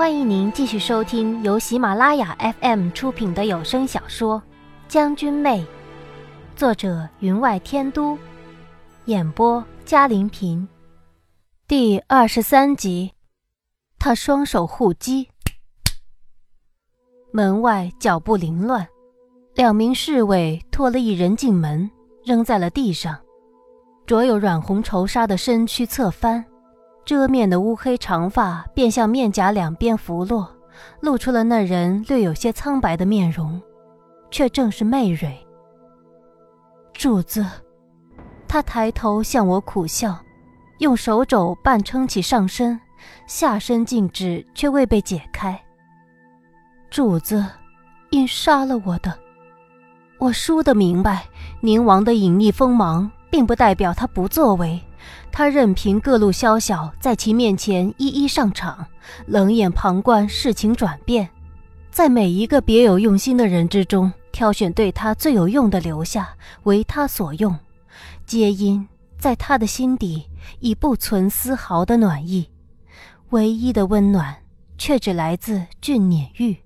欢迎您继续收听由喜马拉雅 FM 出品的有声小说《将军妹》，作者云外天都，演播嘉林平，第二十三集。他双手护击，门外脚步凌乱，两名侍卫拖了一人进门，扔在了地上，着有软红绸纱的身躯侧翻。遮面的乌黑长发便向面颊两边拂落，露出了那人略有些苍白的面容，却正是媚蕊。主子，他抬头向我苦笑，用手肘半撑起上身，下身静止却未被解开。主子，因杀了我的，我输得明白，宁王的隐匿锋芒，并不代表他不作为。他任凭各路宵小在其面前一一上场，冷眼旁观事情转变，在每一个别有用心的人之中，挑选对他最有用的留下，为他所用，皆因在他的心底已不存丝毫的暖意，唯一的温暖却只来自俊撵玉。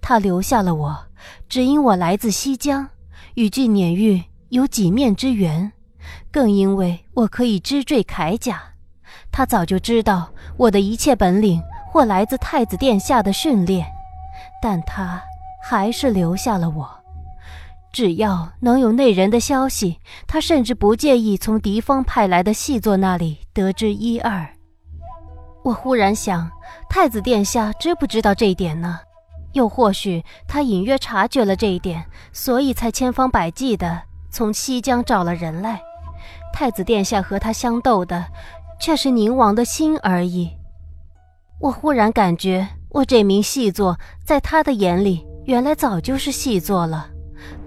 他留下了我，只因我来自西江，与俊撵玉有几面之缘。更因为我可以织缀铠甲，他早就知道我的一切本领或来自太子殿下的训练，但他还是留下了我。只要能有内人的消息，他甚至不介意从敌方派来的细作那里得知一二。我忽然想，太子殿下知不知道这一点呢？又或许他隐约察觉了这一点，所以才千方百计地从西江找了人来。太子殿下和他相斗的，却是宁王的心而已。我忽然感觉，我这名细作在他的眼里，原来早就是细作了。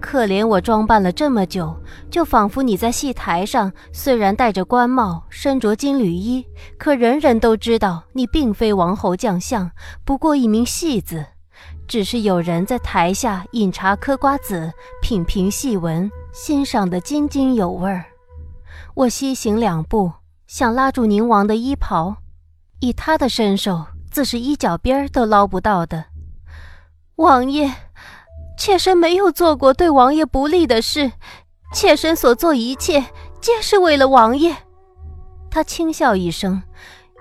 可怜我装扮了这么久，就仿佛你在戏台上，虽然戴着官帽，身着金缕衣，可人人都知道你并非王侯将相，不过一名戏子，只是有人在台下饮茶嗑瓜子，品评戏文，欣赏得津津有味儿。我西行两步，想拉住宁王的衣袍，以他的身手，自是衣角边都捞不到的。王爷，妾身没有做过对王爷不利的事，妾身所做一切，皆是为了王爷。他轻笑一声，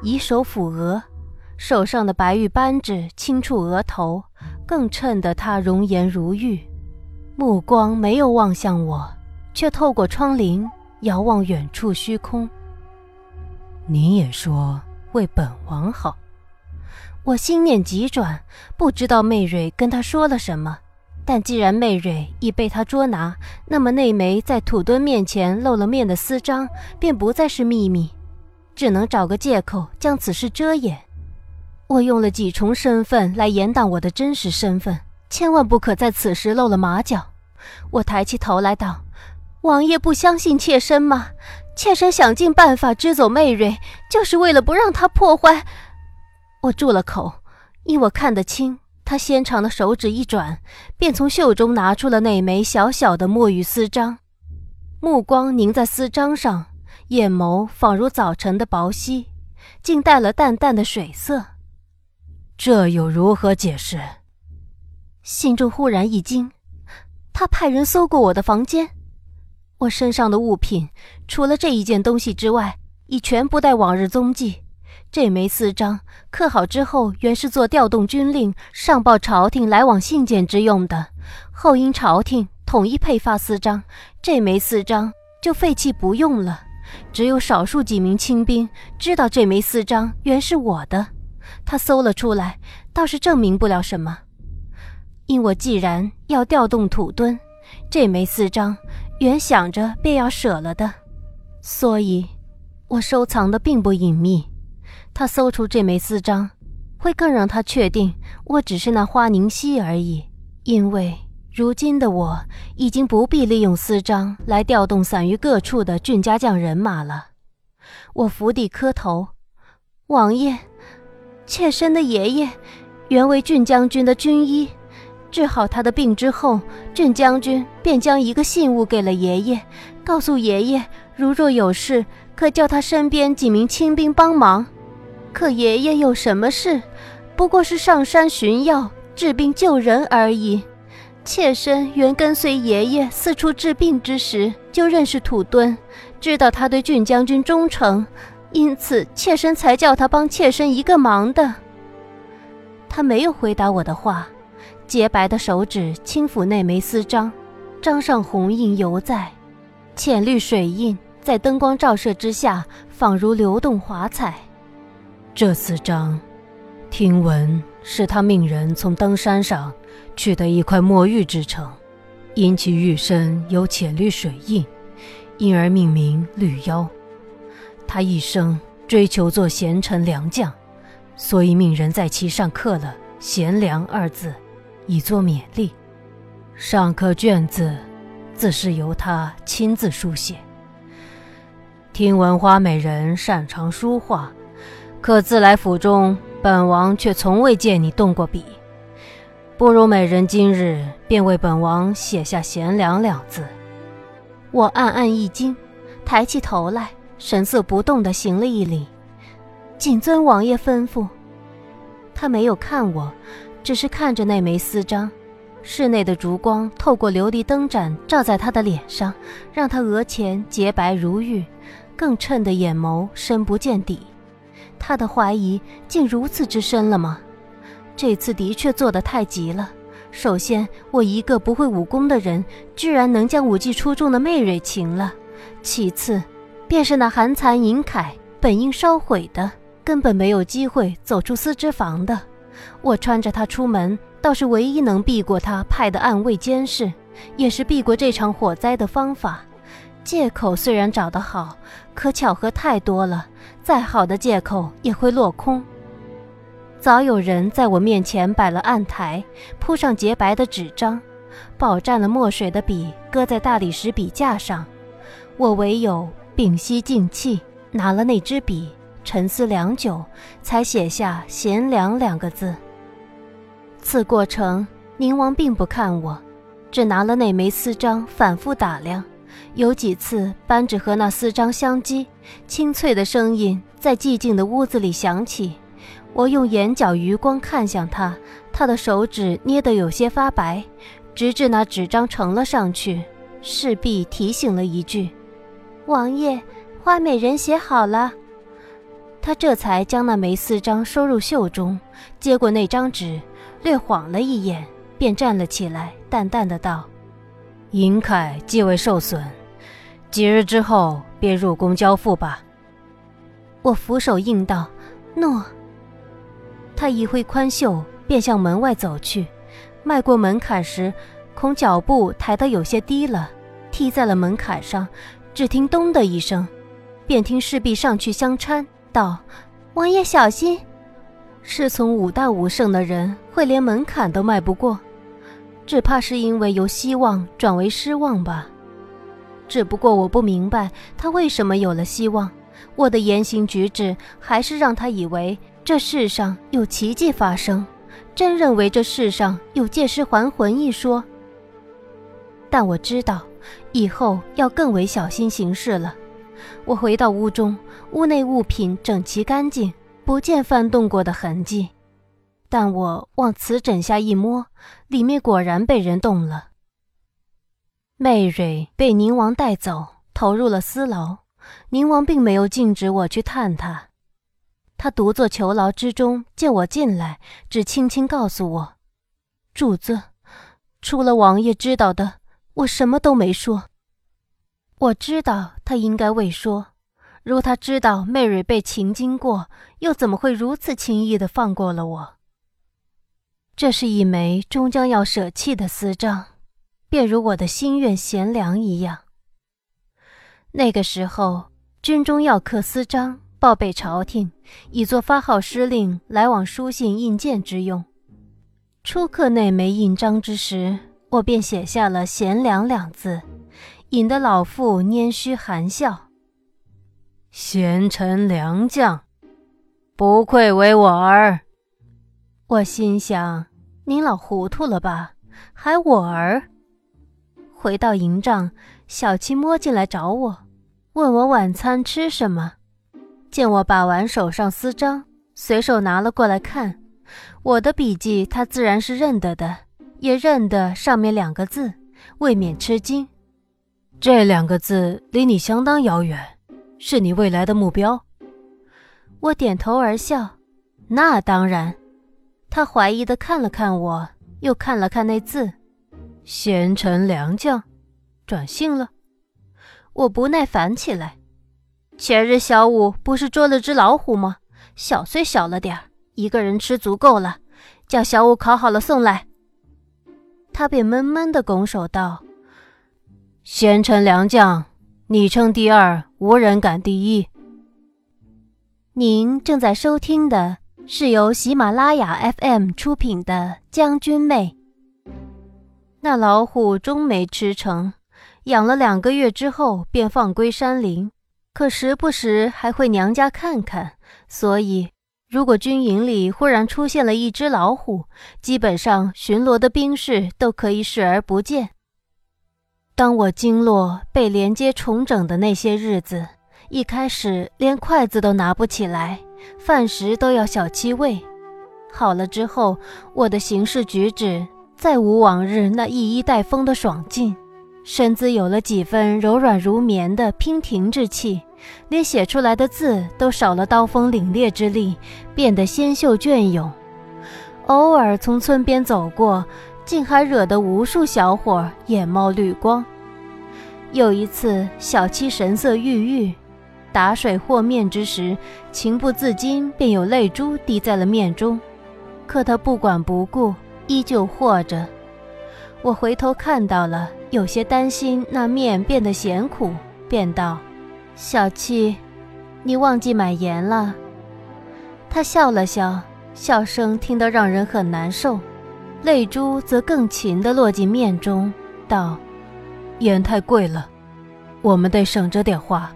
以手抚额，手上的白玉扳指轻触额头，更衬得他容颜如玉，目光没有望向我，却透过窗棂。遥望远处虚空，你也说为本王好，我心念急转，不知道媚蕊跟他说了什么。但既然媚蕊已被他捉拿，那么那枚在土墩面前露了面的私章便不再是秘密，只能找个借口将此事遮掩。我用了几重身份来掩挡我的真实身份，千万不可在此时露了马脚。我抬起头来道。王爷不相信妾身吗？妾身想尽办法支走媚蕊，就是为了不让她破坏。我住了口，因我看得清，他纤长的手指一转，便从袖中拿出了那枚小小的墨玉丝章，目光凝在丝章上，眼眸仿如早晨的薄曦，竟带了淡淡的水色。这又如何解释？心中忽然一惊，他派人搜过我的房间。我身上的物品，除了这一件东西之外，已全不带往日踪迹。这枚私章刻好之后，原是做调动军令、上报朝廷来往信件之用的。后因朝廷统一配发私章，这枚私章就废弃不用了。只有少数几名清兵知道这枚私章原是我的。他搜了出来，倒是证明不了什么。因我既然要调动土墩，这枚私章。原想着便要舍了的，所以，我收藏的并不隐秘。他搜出这枚私章，会更让他确定我只是那花凝溪而已。因为如今的我已经不必利用私章来调动散于各处的俊家将人马了。我伏地磕头，王爷，妾身的爷爷原为俊将军的军医。治好他的病之后，镇将军便将一个信物给了爷爷，告诉爷爷，如若有事，可叫他身边几名亲兵帮忙。可爷爷有什么事，不过是上山寻药、治病救人而已。妾身原跟随爷爷四处治病之时，就认识土遁，知道他对郡将军忠诚，因此妾身才叫他帮妾身一个忙的。他没有回答我的话，洁白的手指轻抚那枚丝章，章上红印犹在，浅绿水印在灯光照射之下，仿如流动华彩。这丝章，听闻是他命人从登山上。取得一块墨玉制成，因其玉身有浅绿水印，因而命名绿妖。他一生追求做贤臣良将，所以命人在其上刻了“贤良”二字，以作勉励。上刻卷子，自是由他亲自书写。听闻花美人擅长书画，可自来府中，本王却从未见你动过笔。不如美人今日便为本王写下“贤良”两字。我暗暗一惊，抬起头来，神色不动地行了一礼：“谨遵王爷吩咐。”他没有看我，只是看着那枚丝章。室内的烛光透过琉璃灯盏照在他的脸上，让他额前洁白如玉，更衬得眼眸深不见底。他的怀疑竟如此之深了吗？这次的确做得太急了。首先，我一个不会武功的人，居然能将武技出众的媚蕊擒了；其次，便是那寒蚕银铠，本应烧毁的，根本没有机会走出丝织房的。我穿着它出门，倒是唯一能避过他派的暗卫监视，也是避过这场火灾的方法。借口虽然找得好，可巧合太多了，再好的借口也会落空。早有人在我面前摆了案台，铺上洁白的纸张，饱蘸了墨水的笔搁在大理石笔架上。我唯有屏息静气，拿了那支笔，沉思良久，才写下“贤良”两个字。此过程，宁王并不看我，只拿了那枚私章反复打量，有几次扳指和那私章相击，清脆的声音在寂静的屋子里响起。我用眼角余光看向他，他的手指捏得有些发白，直至那纸张呈了上去，势必提醒了一句：“王爷，花美人写好了。”他这才将那枚四章收入袖中，接过那张纸，略晃了一眼，便站了起来，淡淡的道：“银铠既未受损，几日之后便入宫交付吧。”我俯首应道：“诺。”他一挥宽袖，便向门外走去。迈过门槛时，恐脚步抬得有些低了，踢在了门槛上。只听“咚”的一声，便听侍婢上去相搀，道：“王爷小心。”是从五大武圣的人会连门槛都迈不过，只怕是因为由希望转为失望吧。只不过我不明白他为什么有了希望，我的言行举止还是让他以为。这世上有奇迹发生，真认为这世上有借尸还魂一说。但我知道，以后要更为小心行事了。我回到屋中，屋内物品整齐干净，不见翻动过的痕迹。但我往瓷枕下一摸，里面果然被人动了。媚蕊被宁王带走，投入了私牢。宁王并没有禁止我去探他。他独坐囚牢之中，见我进来，只轻轻告诉我：“主子，除了王爷知道的，我什么都没说。”我知道他应该未说。如他知道媚蕊被擒经过，又怎么会如此轻易地放过了我？这是一枚终将要舍弃的私章，便如我的心愿贤良一样。那个时候，军中要刻私章。报备朝廷，以作发号施令、来往书信、印鉴之用。初刻那枚印章之时，我便写下了“贤良”两字，引得老妇拈须含笑。贤臣良将，不愧为我儿。我心想：您老糊涂了吧？还我儿？回到营帐，小七摸进来找我，问我晚餐吃什么。见我把玩手上私章，随手拿了过来看，我的笔记他自然是认得的，也认得上面两个字，未免吃惊。这两个字离你相当遥远，是你未来的目标。我点头而笑。那当然。他怀疑的看了看我，又看了看那字。贤臣良将，转性了。我不耐烦起来。前日小五不是捉了只老虎吗？小虽小了点，一个人吃足够了。叫小五烤好了送来。他便闷闷的拱手道：“贤臣良将，你称第二，无人敢第一。”您正在收听的是由喜马拉雅 FM 出品的《将军妹》。那老虎终没吃成，养了两个月之后便放归山林，可时不时还回娘家看看。所以，如果军营里忽然出现了一只老虎，基本上巡逻的兵士都可以视而不见。当我经络被连接重整的那些日子。一开始连筷子都拿不起来，饭食都要小七喂。好了之后，我的行事举止再无往日那一衣带风的爽劲，身子有了几分柔软如棉的娉婷之气，连写出来的字都少了刀锋凛冽之力，变得纤秀隽永。偶尔从村边走过，竟还惹得无数小伙眼冒绿光。有一次，小七神色郁郁。打水和面之时，情不自禁便有泪珠滴在了面中，可他不管不顾，依旧和着。我回头看到了，有些担心那面变得咸苦，便道：“小七，你忘记买盐了。”他笑了笑，笑声听得让人很难受，泪珠则更勤地落进面中，道：“盐太贵了，我们得省着点花。”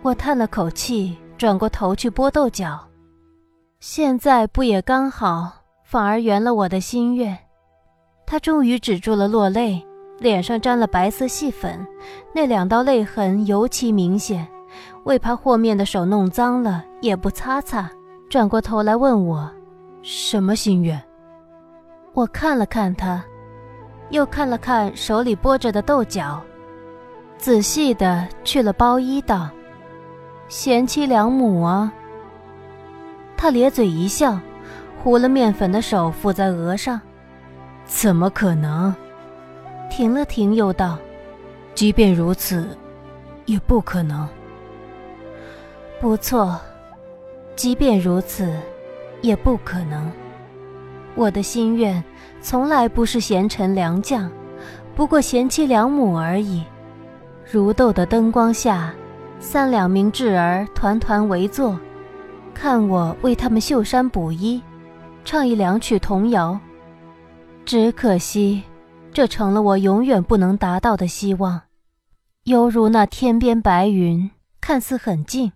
我叹了口气，转过头去剥豆角。现在不也刚好，反而圆了我的心愿。他终于止住了落泪，脸上沾了白色细粉，那两道泪痕尤其明显。为怕和面的手弄脏了，也不擦擦，转过头来问我：“什么心愿？”我看了看他，又看了看手里剥着的豆角，仔细的去了包衣，道。贤妻良母啊！他咧嘴一笑，糊了面粉的手抚在额上。怎么可能？停了停，又道：“即便如此，也不可能。”不错，即便如此，也不可能。我的心愿从来不是贤臣良将，不过贤妻良母而已。如豆的灯光下。三两名稚儿团团围坐，看我为他们绣衫补衣，唱一两曲童谣。只可惜，这成了我永远不能达到的希望。犹如那天边白云，看似很近，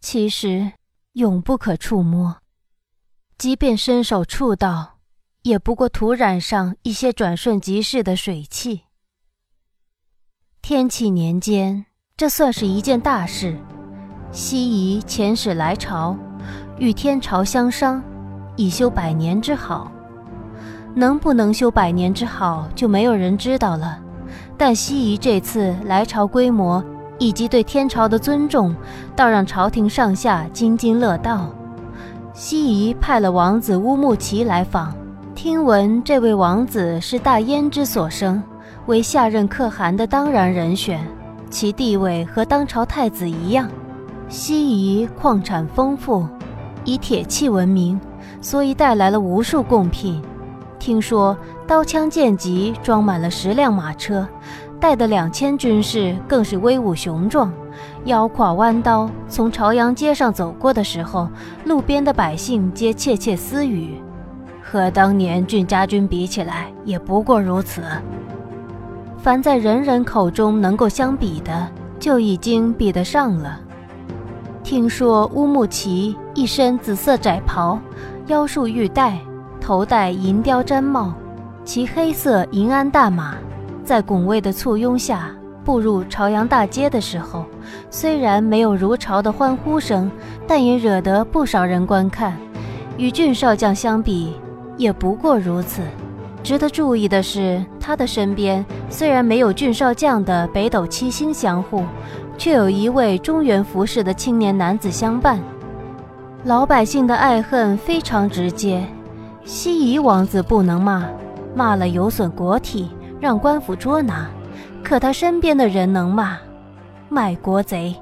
其实永不可触摸。即便伸手触到，也不过涂染上一些转瞬即逝的水汽。天启年间。这算是一件大事，西夷遣使来朝，与天朝相商，以修百年之好。能不能修百年之好，就没有人知道了。但西夷这次来朝规模以及对天朝的尊重，倒让朝廷上下津津乐道。西夷派了王子乌木齐来访，听闻这位王子是大燕之所生，为下任可汗的当然人选。其地位和当朝太子一样。西夷矿产丰富，以铁器闻名，所以带来了无数贡品。听说刀枪剑戟装满了十辆马车，带的两千军士更是威武雄壮，腰挎弯刀从朝阳街上走过的时候，路边的百姓皆窃窃私语：和当年郡家军比起来，也不过如此。凡在人人口中能够相比的，就已经比得上了。听说乌木齐一身紫色窄袍，腰束玉带，头戴银雕毡帽，骑黑色银鞍大马，在拱卫的簇拥下步入朝阳大街的时候，虽然没有如潮的欢呼声，但也惹得不少人观看。与俊少将相比，也不过如此。值得注意的是，他的身边虽然没有俊少将的北斗七星相护，却有一位中原服饰的青年男子相伴。老百姓的爱恨非常直接，西夷王子不能骂，骂了有损国体，让官府捉拿；可他身边的人能骂，卖国贼。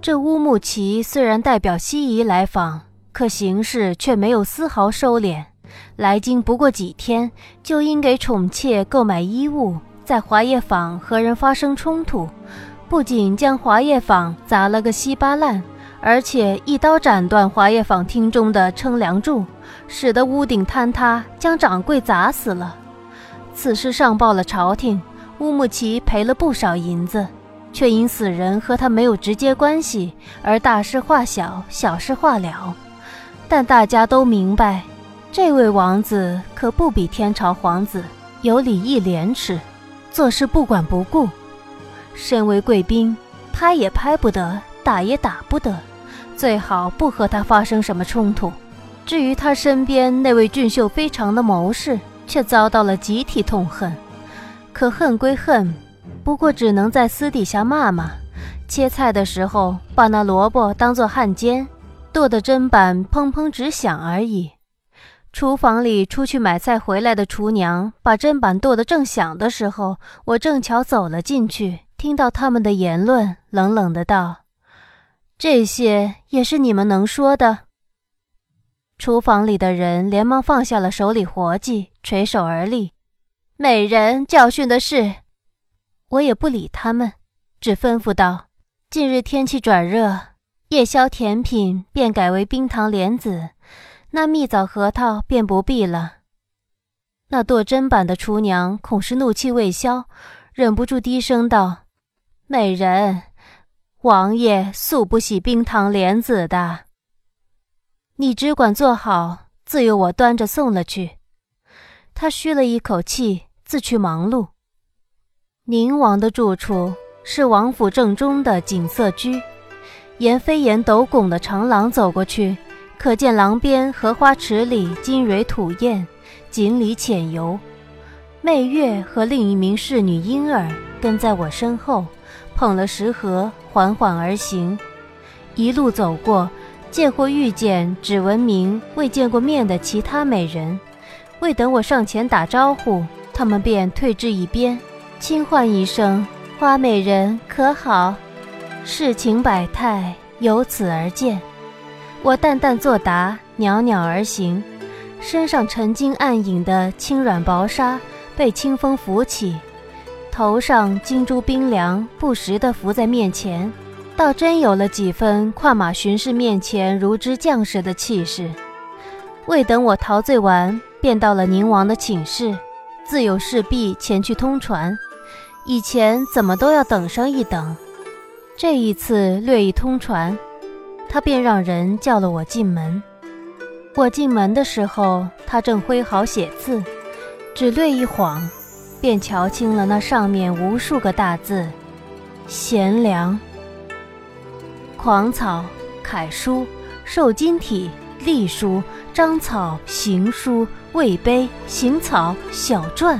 这乌木齐虽然代表西夷来访。可行事却没有丝毫收敛，来京不过几天，就因给宠妾购买衣物，在华业坊和人发生冲突，不仅将华业坊砸了个稀巴烂，而且一刀斩断华业坊厅中的撑梁柱，使得屋顶坍塌，将掌柜砸死了。此事上报了朝廷，乌木齐赔了不少银子，却因死人和他没有直接关系，而大事化小，小事化了。但大家都明白，这位王子可不比天朝皇子有礼义廉耻，做事不管不顾。身为贵宾，拍也拍不得，打也打不得，最好不和他发生什么冲突。至于他身边那位俊秀非常的谋士，却遭到了集体痛恨。可恨归恨，不过只能在私底下骂骂，切菜的时候把那萝卜当作汉奸。剁的砧板砰砰直响而已。厨房里出去买菜回来的厨娘把砧板剁得正响的时候，我正巧走了进去，听到他们的言论，冷冷的道：“这些也是你们能说的？”厨房里的人连忙放下了手里活计，垂手而立。美人教训的是，我也不理他们，只吩咐道：“近日天气转热。”夜宵甜品便改为冰糖莲子，那蜜枣核桃便不必了。那剁砧板的厨娘恐是怒气未消，忍不住低声道：“美人，王爷素不喜冰糖莲子的，你只管做好，自有我端着送了去。”他吁了一口气，自去忙碌。宁王的住处是王府正中的景色居。沿飞檐斗拱的长廊走过去，可见廊边荷花池里金蕊吐艳，锦鲤浅游。媚月和另一名侍女莺儿跟在我身后，捧了食盒，缓缓而行。一路走过，见或遇见只闻名未见过面的其他美人，未等我上前打招呼，他们便退至一边，轻唤一声：“花美人可好？”世情百态，由此而见。我淡淡作答，袅袅而行，身上沉金暗影的轻软薄纱被清风拂起，头上金珠冰凉，不时地浮在面前，倒真有了几分跨马巡视面前如之将士的气势。未等我陶醉完，便到了宁王的寝室，自有侍婢前去通传。以前怎么都要等上一等。这一次略一通传，他便让人叫了我进门。我进门的时候，他正挥毫写字，只略一晃，便瞧清了那上面无数个大字：“贤良。”狂草、楷书、瘦金体、隶书、章草、行书、魏碑、行草、小篆，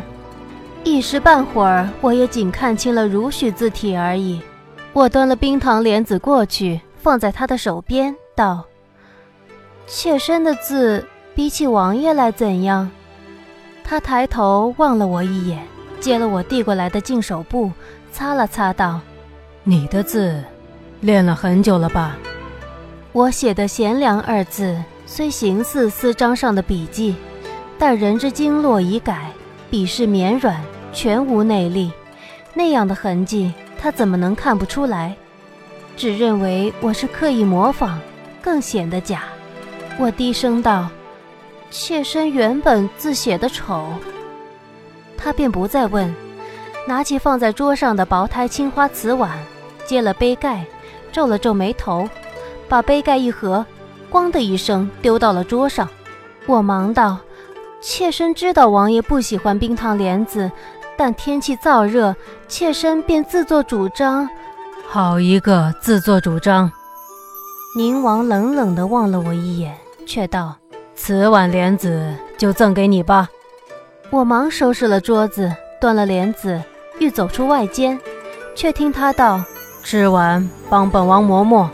一时半会儿，我也仅看清了如许字体而已。我端了冰糖莲子过去，放在他的手边，道：“妾身的字比起王爷来怎样？”他抬头望了我一眼，接了我递过来的净手布，擦了擦，道：“你的字，练了很久了吧？”我写的“贤良”二字，虽形似私章上的笔迹，但人之经络已改，笔势绵软，全无内力，那样的痕迹。他怎么能看不出来？只认为我是刻意模仿，更显得假。我低声道：“妾身原本字写的丑。”他便不再问，拿起放在桌上的薄胎青花瓷碗，接了杯盖，皱了皱眉头，把杯盖一合，咣的一声丢到了桌上。我忙道：“妾身知道王爷不喜欢冰糖莲子。”但天气燥热，妾身便自作主张。好一个自作主张！宁王冷冷地望了我一眼，却道：“此碗莲子就赠给你吧。我忙收拾了桌子，端了莲子，欲走出外间，却听他道：“吃完帮本王磨磨。”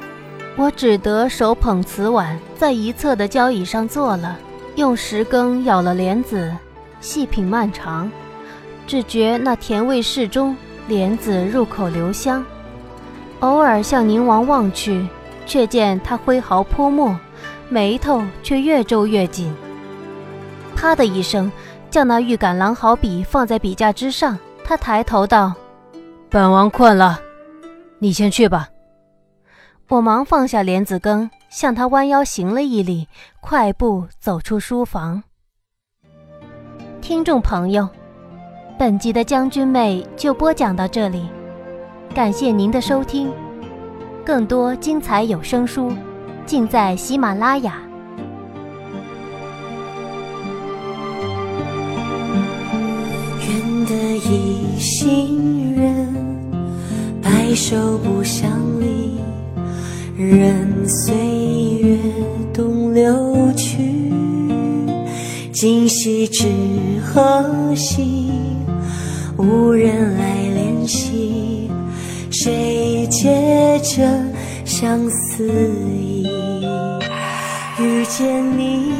我只得手捧瓷碗，在一侧的交椅上坐了，用石羹舀了莲子，细品漫长，只觉那甜味适中，莲子入口留香。偶尔向宁王望去，却见他挥毫泼墨，眉头却越皱越紧。啪的一声。将那玉感狼毫笔放在笔架之上，他抬头道：“本王困了，你先去吧。”我忙放下莲子羹，向他弯腰行了一礼，快步走出书房。听众朋友，本集的将军妹就播讲到这里，感谢您的收听，更多精彩有声书尽在喜马拉雅。愿得一行人，白首不相离，任岁月东流去。今夕知何夕？无人来怜惜，谁解这相思意？遇见你。